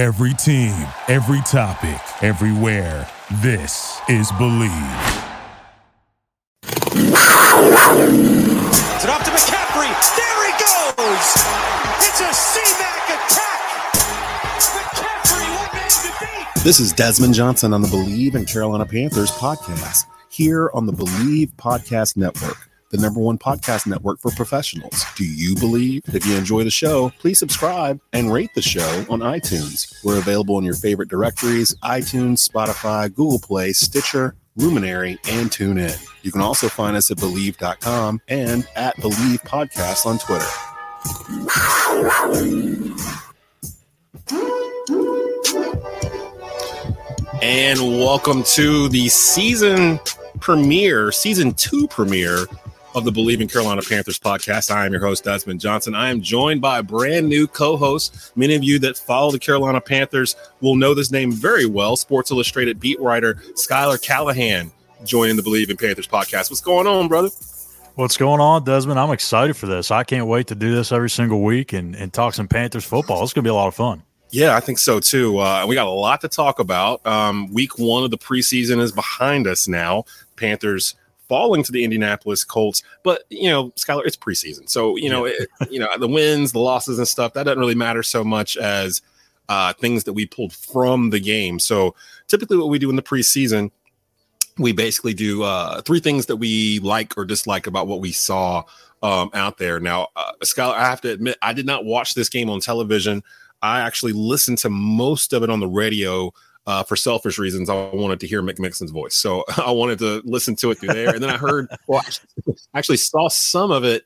Every team, every topic, everywhere. This is Bleav. It's it off to McCaffrey. There he goes. It's a C-Mac attack. McCaffrey, what man to beat? This is Desmond Johnson on the Bleav in Carolina Panthers podcast here on the Bleav Podcast Network, the number one podcast network for professionals. Do you believe? If you enjoy the show, please subscribe and rate the show on iTunes. We're available in your favorite directories iTunes, Spotify, Google Play, Stitcher, Luminary, and TuneIn. You can also find us at Bleav.com and at Bleav Podcast on Twitter. And welcome to the season premiere, season two premiere of the Bleav in Carolina Panthers podcast. I am your host, Desmond Johnson. I am joined by a brand new co host. Many of you that follow the Carolina Panthers will know this name very well Sports Illustrated beat writer Skylar Callahan joining the Bleav in Panthers podcast. What's going on, brother? What's going on, Desmond? I'm excited for this. I can't wait to do this every single week and, and talk some Panthers football. It's going to be a lot of fun. Yeah, I think so too. Uh, we got a lot to talk about. Um, week one of the preseason is behind us now. Panthers falling to the Indianapolis Colts, but you know, Skylar, it's preseason, so you know, it, you know, the wins, the losses, and stuff that doesn't really matter so much as uh, things that we pulled from the game. So typically, what we do in the preseason, we basically do uh, three things that we like or dislike about what we saw um, out there. Now, uh, Skylar, I have to admit, I did not watch this game on television. I actually listened to most of it on the radio uh, for selfish reasons. I wanted to hear Mick Mixon's voice, so I wanted to listen to it through there. And then I heard, well, I actually saw some of it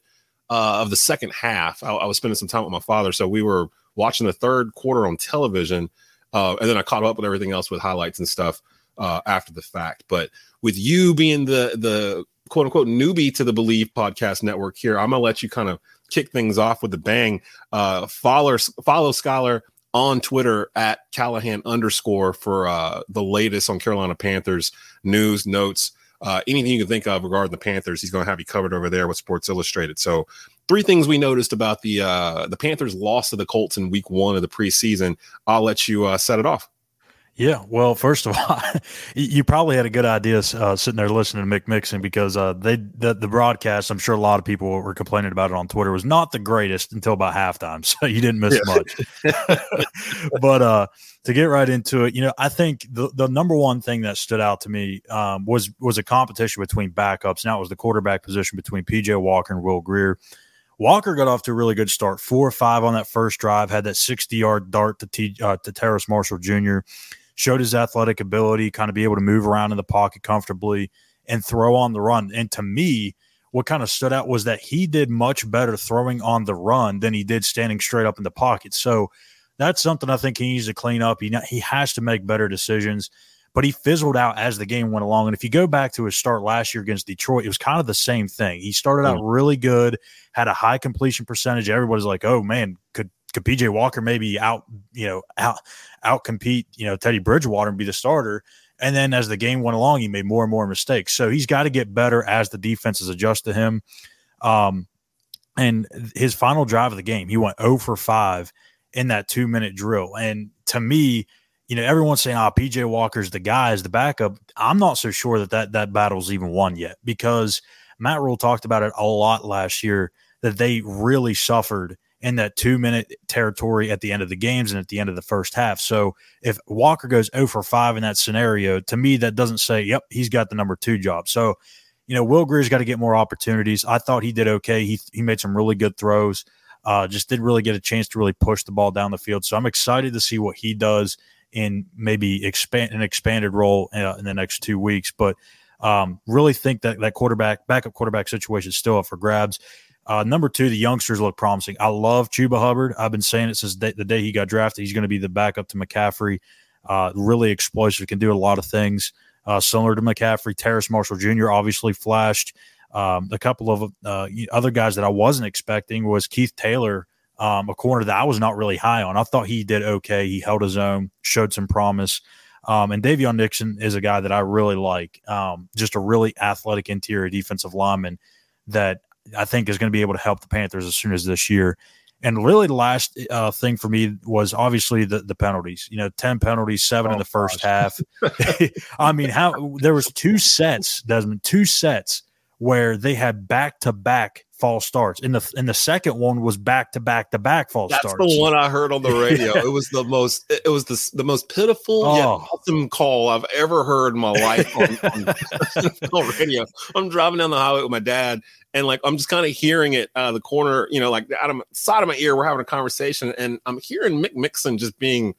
uh, of the second half. I, I, was spending some time with my father, so we were watching the third quarter on television, uh, and then I caught up with everything else with highlights and stuff uh, after the fact. But with you being the the quote unquote newbie to the Bleav Podcast Network here, I'm gonna let you kind of kick things off with a bang. Uh, follow follow Skylar on Twitter at Callahan underscore for uh, the latest on Carolina Panthers news, notes, uh, anything you can think of regarding the Panthers. He's going to have you covered over there with Sports Illustrated. So, three things we noticed about the uh, the Panthers' loss to the Colts in Week One of the preseason. I'll let you uh, set it off. Yeah, well, first of all, you probably had a good idea uh, sitting there listening to Mick Mixon because uh, they the, the broadcast. I'm sure a lot of people were complaining about it on Twitter was not the greatest until about halftime, so you didn't miss yeah. much. but uh, to get right into it, you know, I think the the number one thing that stood out to me um, was was a competition between backups. Now it was the quarterback position between PJ Walker and Will Grier. Walker got off to a really good start, four or five on that first drive, had that 60 yard dart to T, uh, to Terrace Marshall Jr showed his athletic ability, kind of be able to move around in the pocket comfortably and throw on the run. And to me, what kind of stood out was that he did much better throwing on the run than he did standing straight up in the pocket. So that's something I think he needs to clean up. He he has to make better decisions. But he fizzled out as the game went along. And if you go back to his start last year against Detroit, it was kind of the same thing. He started out mm. really good, had a high completion percentage. Everybody's like, "Oh man, could could PJ Walker maybe out, you know, out out compete, you know, Teddy Bridgewater and be the starter? And then as the game went along, he made more and more mistakes. So he's got to get better as the defenses adjust to him. Um, and his final drive of the game, he went 0 for 5 in that two minute drill. And to me, you know, everyone's saying, "Ah, oh, PJ Walker's the guy, is the backup." I'm not so sure that that that battle's even won yet because Matt Rhule talked about it a lot last year that they really suffered in that two minute territory at the end of the games and at the end of the first half. So if Walker goes 0 for 5 in that scenario, to me, that doesn't say, yep, he's got the number two job. So, you know, Will Grier's got to get more opportunities. I thought he did okay. He, he made some really good throws, uh, just didn't really get a chance to really push the ball down the field. So I'm excited to see what he does in maybe expand an expanded role uh, in the next two weeks. But um, really think that that quarterback, backup quarterback situation is still up for grabs. Uh, number two, the youngsters look promising. I love Chuba Hubbard. I've been saying it since the day he got drafted. He's going to be the backup to McCaffrey. Uh, really explosive, can do a lot of things. Uh, similar to McCaffrey, Terrace Marshall Jr. obviously flashed. Um, a couple of uh, other guys that I wasn't expecting was Keith Taylor, um, a corner that I was not really high on. I thought he did okay. He held his own, showed some promise. Um, and Daviyon Nixon is a guy that I really like. Um, just a really athletic interior defensive lineman that I think is going to be able to help the Panthers as soon as this year. And really, the last uh, thing for me was obviously the, the penalties. You know, ten penalties, seven oh, in the first gosh. half. I mean, how there was two sets, Desmond, two sets where they had back to back false starts. In the in the second one was back to back to back false That's starts. That's the one I heard on the radio. it was the most it was the, the most pitiful oh. yet awesome call I've ever heard in my life on, on, on, radio. I'm driving down the highway with my dad and like I'm just kind of hearing it out of the corner, you know, like out of my, side of my ear. We're having a conversation and I'm hearing Mick Mixon just being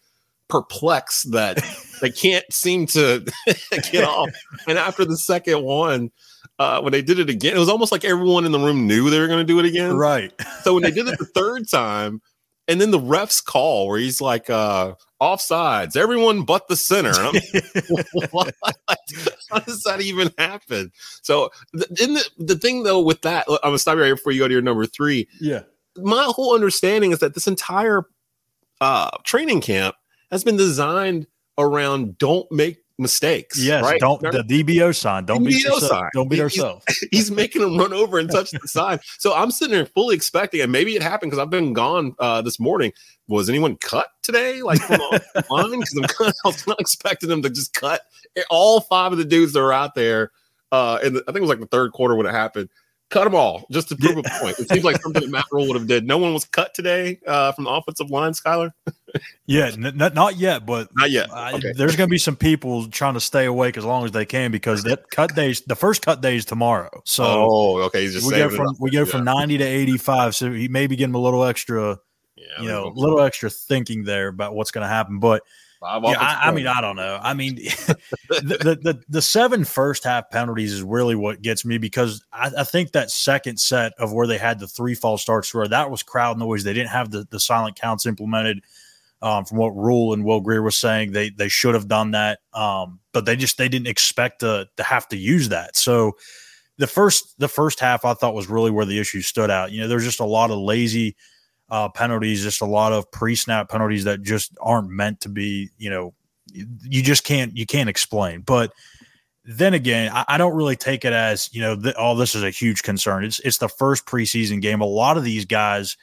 perplexed that they can't seem to get off. And after the second one, uh, when they did it again, it was almost like everyone in the room knew they were going to do it again. Right. So when they did it the third time, and then the ref's call where he's like, uh, offsides, everyone but the center. what? How does that even happen? So, in the, the thing though with that, I'm gonna stop right here before you go to your number three. Yeah. My whole understanding is that this entire uh, training camp has been designed around don't make mistakes. Yes, right? don't the DBO sign. Don't DBO beat yourself. Sign. Don't beat he's, ourselves. He's making them run over and touch the sign. So I'm sitting there fully expecting, and maybe it happened because I've been gone uh, this morning. Was anyone cut today? Like from line? Because I'm kind of, I was not expecting them to just cut all five of the dudes that are out there. Uh, and the, I think it was like the third quarter when it happened cut them all just to prove a point. It seems like something that Matt Rhule would have did. No one was cut today uh, from the offensive line, Skylar. yeah, n- not yet, but not yet. Okay. there's going to be some people trying to stay awake as long as they can because that cut days, the first cut day is tomorrow. So, oh, okay, we go from we go yeah. from 90 to 85. So he may be getting a little extra, yeah, you know, a little extra thinking there about what's going to happen, but yeah, I, I, mean, I don't know. I mean, the, the, the the seven first half penalties is really what gets me because I, I, think that second set of where they had the three false starts where that was crowd noise. They didn't have the, the silent counts implemented. Um, from what Rhule and Will Grier was saying, they they should have done that, um, but they just they didn't expect to to have to use that. So the first the first half I thought was really where the issue stood out. You know, there's just a lot of lazy uh, penalties, just a lot of pre-snap penalties that just aren't meant to be. You know, you just can't you can't explain. But then again, I, I don't really take it as you know, th- oh, this is a huge concern. It's it's the first preseason game. A lot of these guys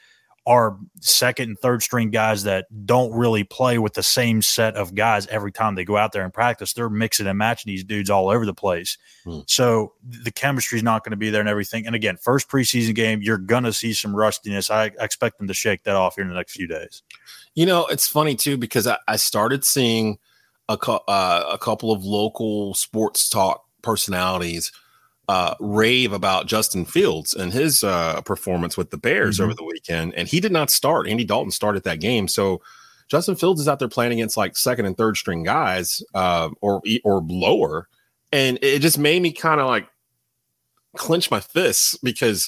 are second and third string guys that don't really play with the same set of guys every time they go out there and practice. They're mixing and matching these dudes all over the place. Hmm. So the chemistry is not going to be there and everything. And again, first preseason game, you're going to see some rustiness. I expect them to shake that off here in the next few days. You know, it's funny too because I, I started seeing a, uh, a couple of local sports talk personalities uh, rave about Justin Fields and his uh, performance with the Bears mm-hmm. over the weekend, and he did not start. Andy Dalton started that game, so Justin Fields is out there playing against like second and third string guys, uh, or or lower, and it just made me kind of like clench my fists because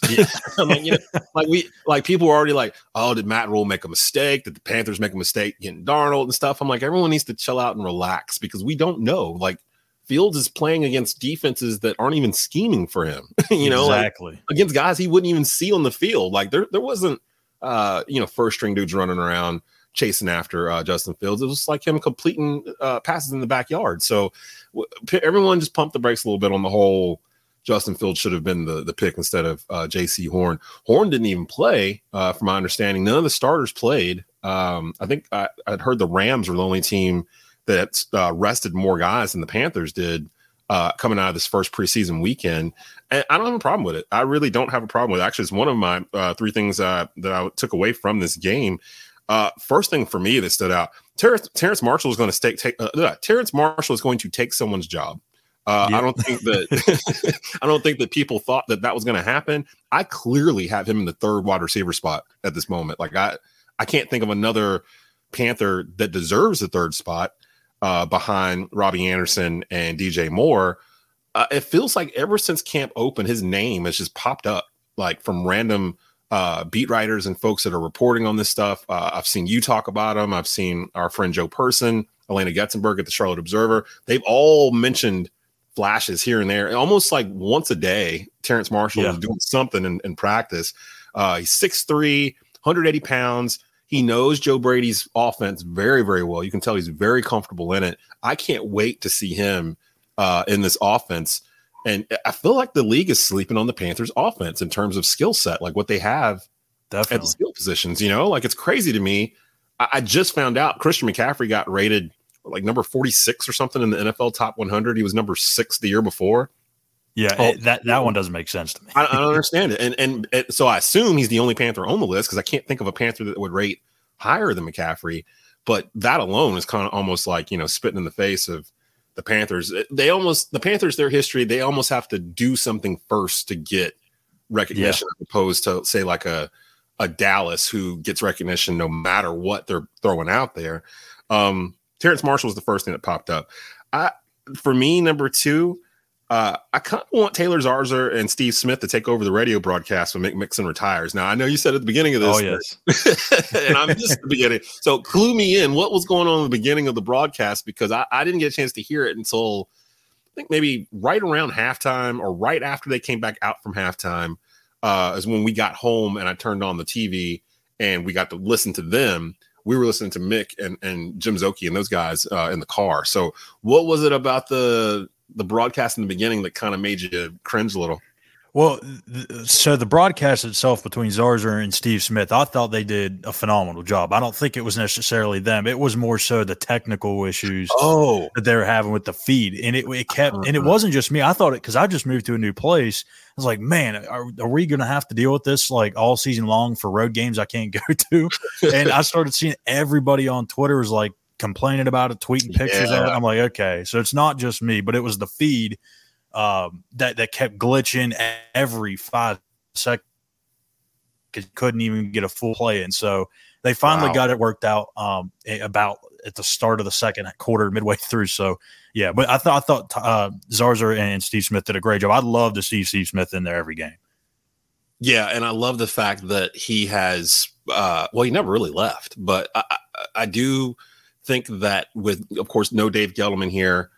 I'm like, you know, like we like people were already like, oh, did Matt Rhule make a mistake? Did the Panthers make a mistake getting Darnold and stuff? I'm like, everyone needs to chill out and relax because we don't know. Like Fields is playing against defenses that aren't even scheming for him. you know, exactly like, against guys he wouldn't even see on the field. Like there, there wasn't, uh, you know, first string dudes running around chasing after uh, Justin Fields. It was like him completing uh, passes in the backyard. So w- everyone just pumped the brakes a little bit on the whole. Justin Fields should have been the, the pick instead of uh, Jaycee Horn. Horn didn't even play, uh, from my understanding. None of the starters played. Um, I think I, would heard the Rams were the only team that uh, rested more guys than the Panthers did uh, coming out of this first preseason weekend. And I don't have a problem with it. I really don't have a problem with it. Actually, it's one of my uh, three things uh, that I took away from this game. Uh, first thing for me that stood out: Terrace, Terrace Marshall is going to take. take uh, Terrace Marshall is going to take someone's job. Uh, I don't think that I don't think that people thought that that was going to happen. I clearly have him in the third wide receiver spot at this moment. Like I, I can't think of another Panther that deserves the third spot uh, behind Robbie Anderson and DJ Moore. Uh, it feels like ever since camp open, his name has just popped up like from random uh, beat writers and folks that are reporting on this stuff. Uh, I've seen you talk about him. I've seen our friend Joe Person, Alaina Getzenberg at the Charlotte Observer. They've all mentioned flashes here and there, almost like once a day. Terrace Marshall yeah. is doing something in, in practice. Uh, he's 6'3, 180 pounds. He knows Joe Brady's offense very, very well. You can tell he's very comfortable in it. I can't wait to see him uh, in this offense. And I feel like the league is sleeping on the Panthers' offense in terms of skill set, like what they have definitely. at the skill positions. You know, like it's crazy to me. I, I just found out Christian McCaffrey got rated like number 46 or something in the NFL top 100. He was number six the year before. Yeah, Oh. it- that that one doesn't make sense to me. I, I don't understand it. And, and and so I assume he's the only Panther on the list because I can't think of a Panther that would rate higher than McCaffrey. But that alone is kind of almost like you know spitting in the face of the Panthers. They almost the Panthers, their history, they almost have to do something first to get recognition, as opposed to say like a a Dallas who gets recognition no matter what they're throwing out there. Um, Terrace Marshall was the first thing that popped up. I for me, number two, uh, I kind of want Taylor Zarzour and Steve Smith to take over the radio broadcast when Mick Mixon retires. Now, I know you said at the beginning of this, Oh yes. and I'm just the beginning. So, clue me in. What was going on in the beginning of the broadcast? Because I, I didn't get a chance to hear it until I think maybe right around halftime or right after they came back out from halftime, uh, is when we got home and I turned on the TV and we got to listen to them. We were listening to Mick and, and Jim Szoke and those guys uh, in the car. So, what was it about the the broadcast in the beginning that kind of made you cringe a little? Well, th- so the broadcast itself between Zarzour and Steve Smith, I thought they did a phenomenal job. I don't think it was necessarily them. It was more so the technical issues Oh, that they were having with the feed, and it, it kept. And it Uh-huh. wasn't just me. I thought it because I just moved to a new place. I was like, man, are, are we going to have to deal with this like all season long for road games I can't go to? and I started seeing everybody on Twitter was like complaining about it, tweeting pictures of it. I'm like, okay, so it's not just me, but it was the feed um, that that kept glitching every five seconds. Couldn't even get a full play, and so they finally Wow. got it worked out um, about at the start of the second quarter, midway through. So yeah, but I thought I thought uh, Zarzour and Steve Smith did a great job. I'd love to see Steve Smith in there every game. Yeah, and I love the fact that he has. Uh, well, he never really left, but I, I, I do think that with, of course, no Dave Gettleman here,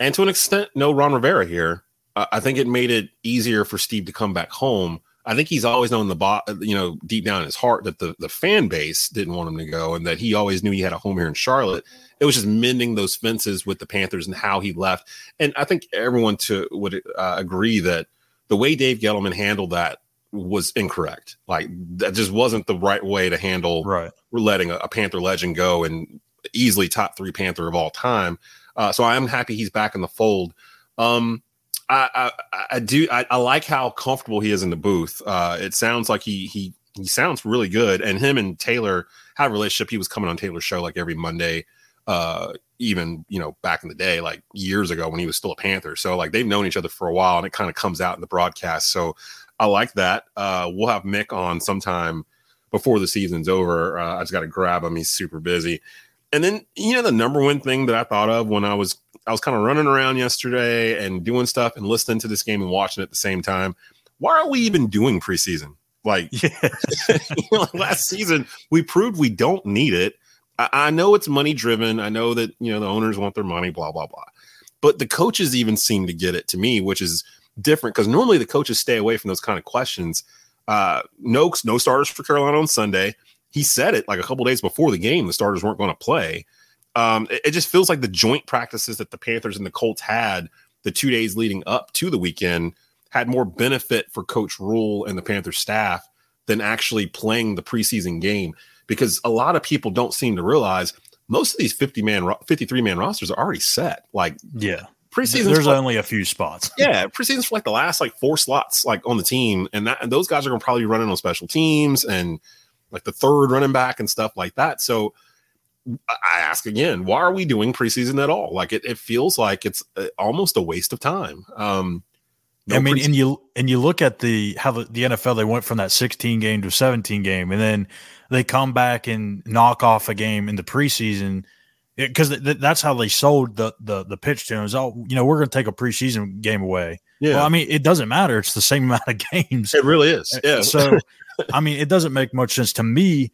and to an extent, no Ron Rivera here. Uh, I think it made it easier for Steve to come back home. I think he's always known the bot, you know, deep down in his heart that the the fan base didn't want him to go, and that he always knew he had a home here in Charlotte. It was just mending those fences with the Panthers and how he left. And I think everyone to would uh, agree that the way Dave Gettleman handled that was incorrect. Like that just wasn't the right way to handle Right. letting a, a Panther legend go and easily top three Panther of all time. Uh, so I am happy he's back in the fold. Um, I, I, I do I, I like how comfortable he is in the booth. Uh, it sounds like he he he sounds really good, and him and Taylor have a relationship. He was coming on Taylor's show like every Monday, uh, even you know back in the day, like years ago when he was still a Panther. So like they've known each other for a while, and it kind of comes out in the broadcast. So I like that. Uh, we'll have Mick on sometime before the season's over. Uh, I just got to grab him. He's super busy. And then you know the number one thing that I thought of when I was I was kind of running around yesterday and doing stuff and listening to this game and watching it at the same time. Why are we even doing preseason? Like, Yeah. you know, last season, we proved we don't need it. I, I know it's money driven. I know that you know the owners want their money, blah blah blah. But the coaches even seem to get it to me, which is different because normally the coaches stay away from those kind of questions. Uh, no, no starters for Carolina on Sunday. He said it like a couple days before the game. The starters weren't going to play. Um, it, it just feels like the joint practices that the Panthers and the Colts had the two days leading up to the weekend had more benefit for Coach Rhule and the Panthers staff than actually playing the preseason game because a lot of people don't seem to realize most of these 50 man, 53 man rosters are already set. Like Yeah. preseason, There's only a few spots. yeah, preseason's for like the last like four slots like on the team, and that and those guys are going to probably be running on special teams and like the third running back and stuff like that. So I ask again, why are we doing preseason at all? Like it, it feels like it's uh, almost a waste of time. Um, no I mean, preseason- and you and you look at the how the, the NFL they went from that 16 game to 17 game, and then they come back and knock off a game in the preseason because th- th- that's how they sold the the the pitch to us. Oh, you know, we're going to take a preseason game away. yeah, Well, I mean, it doesn't matter; it's the same amount of games. it really is. Yeah, So, I mean, it doesn't make much sense to me.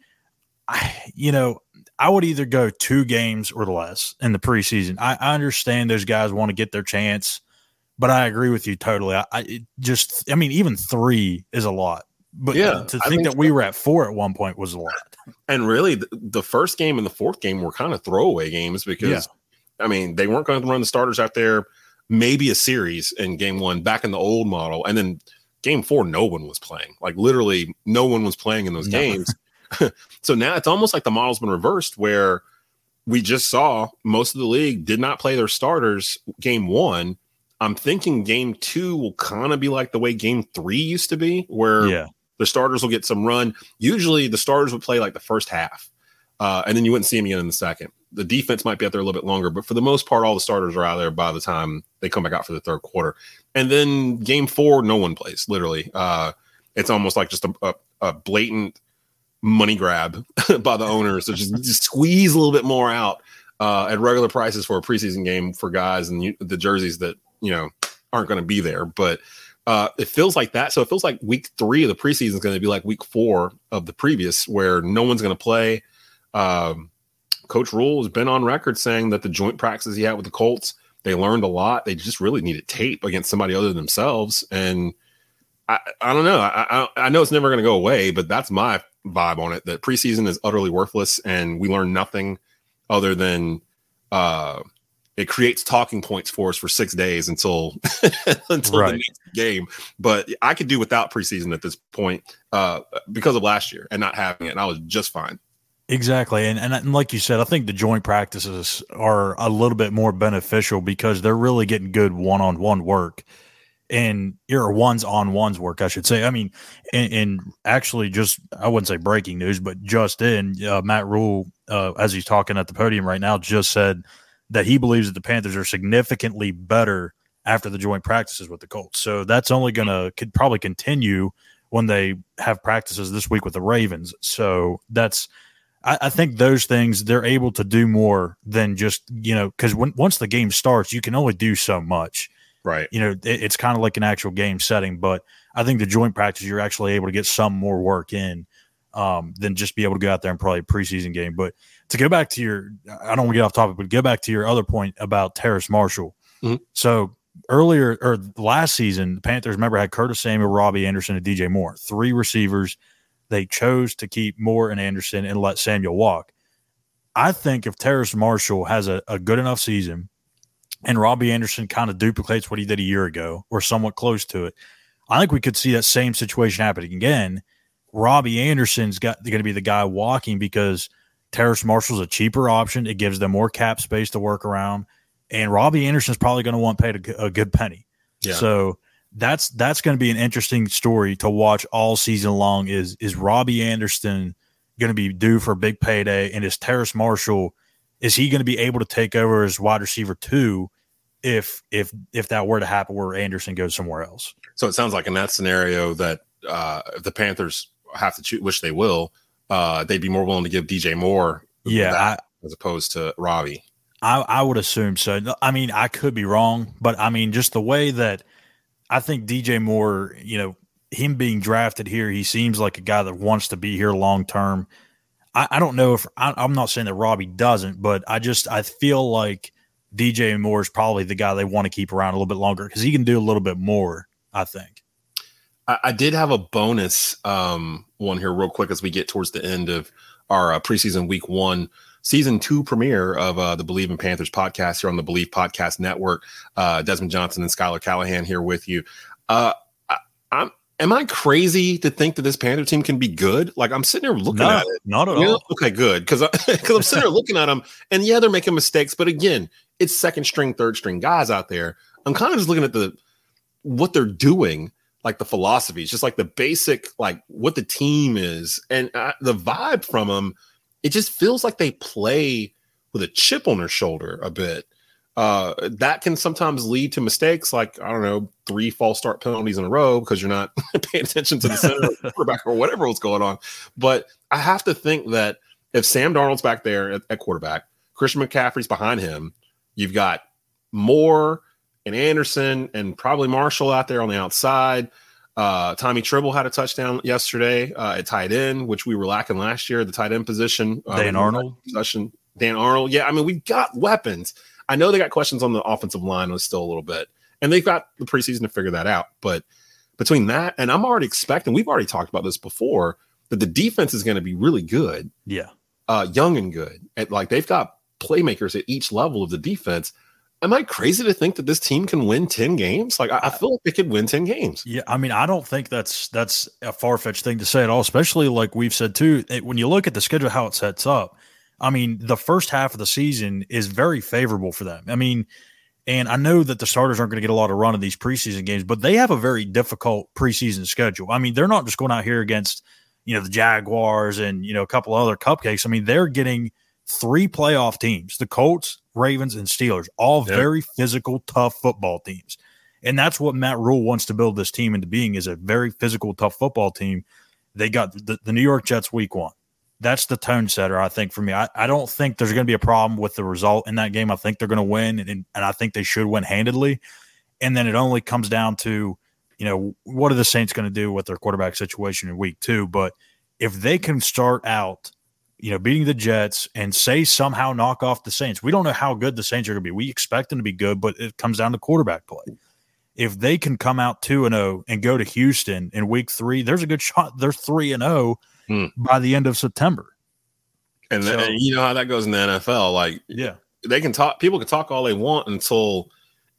I, you know, I would either go two games or less in the preseason. I, I understand those guys want to get their chance, but I agree with you totally. I, I just, I mean, even three is a lot. But Yeah, to think think that we were at four at one point was a lot. and really the, the first game and the fourth game were kind of throwaway games because I mean they weren't going to run the starters out there maybe a series in game one back in the old model and then game four, no one was playing. Like literally, no one was playing in those no. games. so now it's almost like the model's been reversed where we just saw most of the league did not play their starters game one. I'm thinking game two will kind of be like the way game three used to be, where yeah. the starters will get some run. Usually the starters would play like the first half, uh, and then you wouldn't see them again in the second. The defense might be out there a little bit longer, but for the most part, all the starters are out there by the time they come back out for the third quarter. And then game four, no one plays, literally. Uh, it's almost like just a, a, a blatant money grab by the owners to just, just, squeeze a little bit more out uh, at regular prices for a preseason game for guys and you, the jerseys that you know aren't going to be there. But uh, it feels like that. So it feels like week three of the preseason is going to be like week four of the previous, where no one's going to play. Um, Coach Rhule has been on record saying that the joint practices he had with the Colts, they learned a lot. They just really needed tape against somebody other than themselves. And I, I don't know. I, I, I know it's never going to go away, but that's my vibe on it that preseason is utterly worthless and we learn nothing other than uh, it creates talking points for us for six days until until right. the next game. But I could do without preseason at this point uh, because of last year and not having it. And I was just fine. Exactly. And, and, like you said, I think the joint practices are a little bit more beneficial because they're really getting good one on one work and your ones on ones work, I should say. I mean, and, and, actually, just I wouldn't say breaking news, but just in uh, Matt Rhule, uh, as he's talking at the podium right now, just said that he believes that the Panthers are significantly better after the joint practices with the Colts. So that's only going to could probably continue when they have practices this week with the Ravens. So that's I, I think those things they're able to do more than just you know because when once the game starts, you can only do so much. Right. You know, it, it's kind of like an actual game setting, but I think the joint practice, you're actually able to get some more work in um, than just be able to go out there and probably a preseason game. But to go back to your, I don't want to get off topic, but go back to your other point about Terrace Marshall. Mm-hmm. So earlier or last season, the Panthers, remember, had Curtis Samuel, Robbie Anderson, and DJ Moore, three receivers. They chose to keep Moore and Anderson and let Samuel walk. I think if Terrace Marshall has a, a good enough season and Robbie Anderson kind of duplicates what he did a year ago or somewhat close to it, I think we could see that same situation happening again. Robbie Anderson's got going to be the guy walking because Terrace Marshall's a cheaper option. It gives them more cap space to work around, and Robbie Anderson's probably going to want paid a, a good penny. Yeah. So that's that's going to be an interesting story to watch all season long. Is is Robbie Anderson going to be due for a big payday, and is Terrace Marshall is he going to be able to take over as wide receiver two if if if that were to happen where Anderson goes somewhere else? So it sounds like in that scenario that uh, if the Panthers have to choose, which they will, uh, they'd be more willing to give DJ Moore, yeah, I, as opposed to Robbie. I, I would assume so. I mean, I could be wrong, but I mean, just the way that I think DJ Moore, you know, him being drafted here, he seems like a guy that wants to be here long term. I, I don't know if I, I'm not saying that Robbie doesn't, but I just I feel like DJ Moore is probably the guy they want to keep around a little bit longer because he can do a little bit more. I think. I, I did have a bonus um, one here, real quick, as we get towards the end of our uh, preseason week one season two premiere of uh, the Bleav in Panthers podcast here on the Bleav Podcast Network. Uh, Desmond Johnson and Skylar Callahan here with you. Uh, I, am am I crazy to think that this Panther team can be good? Like I'm sitting here looking at it. Not at all. Okay, good. Because because I'm sitting here looking at them, and yeah, they're making mistakes. But again, it's second string, third string guys out there. I'm kind of just looking at the what they're doing, like the philosophies, just like the basic, like what the team is, and uh, the vibe from them. It just feels like they play with a chip on their shoulder a bit uh, that can sometimes lead to mistakes like I don't know three false start penalties in a row because you're not paying attention to the center quarterback or whatever was going on. But I have to think that if Sam Darnold's back there at, at quarterback, Christian McCaffrey's behind him, you've got Moore and Anderson and probably Marshall out there on the outside. Uh, Tommy Tremble had a touchdown yesterday uh, at tight end, which we were lacking last year. The tight end position. Uh, Dan Arnold. Possession. Dan Arnold. Yeah, I mean we've got weapons. I know they got questions on the offensive line was still a little bit, and they've got the preseason to figure that out. But between that and I'm already expecting, we've already talked about this before, that the defense is going to be really good. Yeah. Uh, young and good. And like they've got playmakers at each level of the defense. Am I crazy to think that this team can win 10 games? Like I, I uh, feel like they could win 10 games. Yeah, I mean, I don't think that's that's a far fetched thing to say at all, especially like we've said too. It, when you look at the schedule, how it sets up, I mean, the first half of the season is very favorable for them. I mean, and I know that the starters aren't going to get a lot of run in these preseason games, but they have a very difficult preseason schedule. I mean, they're not just going out here against, you know, the Jaguars and, you know, a couple other cupcakes. I mean, they're getting three playoff teams the Colts, Ravens, and Steelers, all yep. very physical, tough football teams. And that's what Matt Rhule wants to build this team into being is a very physical, tough football team. They got the, the New York Jets week one that's the tone setter, I think, for me. I, I don't think there's going to be a problem with the result in that game. I think they're going to win, and, and I think they should win handedly. And then it only comes down to, you know, what are the Saints going to do with their quarterback situation in week two? But if they can start out, you know, beating the Jets and say somehow knock off the Saints, we don't know how good the Saints are going to be. We expect them to be good, but it comes down to quarterback play. If they can come out 2 and 0 and go to Houston in week three, there's a good shot they're 3 and 0 hmm. by the end of September. And, so, and you know how that goes in the NFL. Like, yeah, they can talk. People can talk all they want until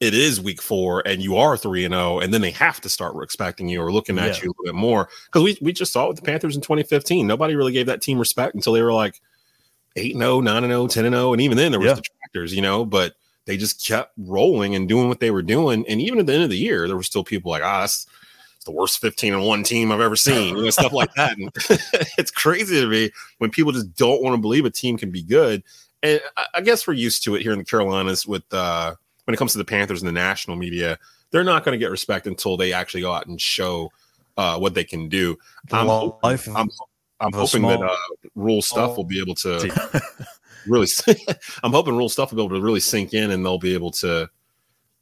it is week four and you are three and zero, oh, and then they have to start expecting you or looking at yeah. you a little bit more. Because we we just saw it with the Panthers in 2015. Nobody really gave that team respect until they were like eight and 0, 9 and 0, 10 and 0, and even then there was yeah. detractors, you know. But they just kept rolling and doing what they were doing. And even at the end of the year, there were still people like, ah, that's the worst 15 and one team I've ever seen, you know, stuff like that. And it's crazy to me when people just don't want to believe a team can be good. And I, I guess we're used to it here in the Carolinas with uh, when it comes to the Panthers and the national media. They're not going to get respect until they actually go out and show uh, what they can do. I'm, life I'm, I'm hoping small, that uh, Rhule stuff will be able to really. I'm hoping Rhule stuff will be able to really sink in, and they'll be able to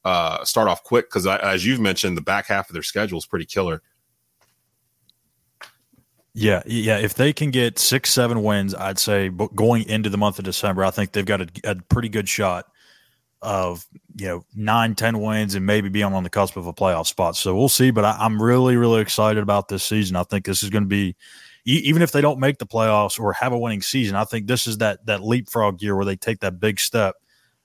uh, start off quick because, as you've mentioned, the back half of their schedule is pretty killer. Yeah, yeah. If they can get six, seven wins, I'd say going into the month of December, I think they've got a, a pretty good shot of you know nine, ten wins and maybe being on the cusp of a playoff spot. So we'll see. But I, am really, really excited about this season. I think this is going to be, even if they don't make the playoffs or have a winning season, I think this is that that leapfrog year where they take that big step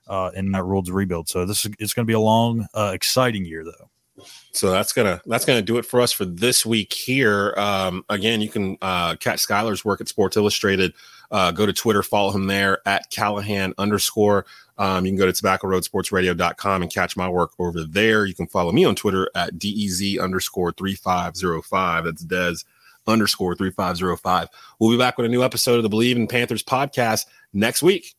uh, in that Rhule's rebuild. So this is it's going to be a long, uh, exciting year though. So that's gonna that's gonna do it for us for this week here. Um, again, you can uh, catch Skylar's work at Sports Illustrated. Uh, go to Twitter, follow him there at Callahan underscore. Um, you can go to tobacco road sports radio.com and catch my work over there. You can follow me on Twitter at DEZ underscore 3505. That's Dez underscore 3505. We'll be back with a new episode of the Bleav in Panthers podcast next week.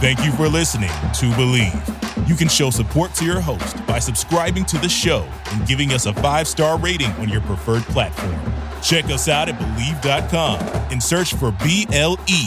Thank you for listening to Bleav. You can show support to your host by subscribing to the show and giving us a five star rating on your preferred platform. Check us out at Bleav.com and search for B L E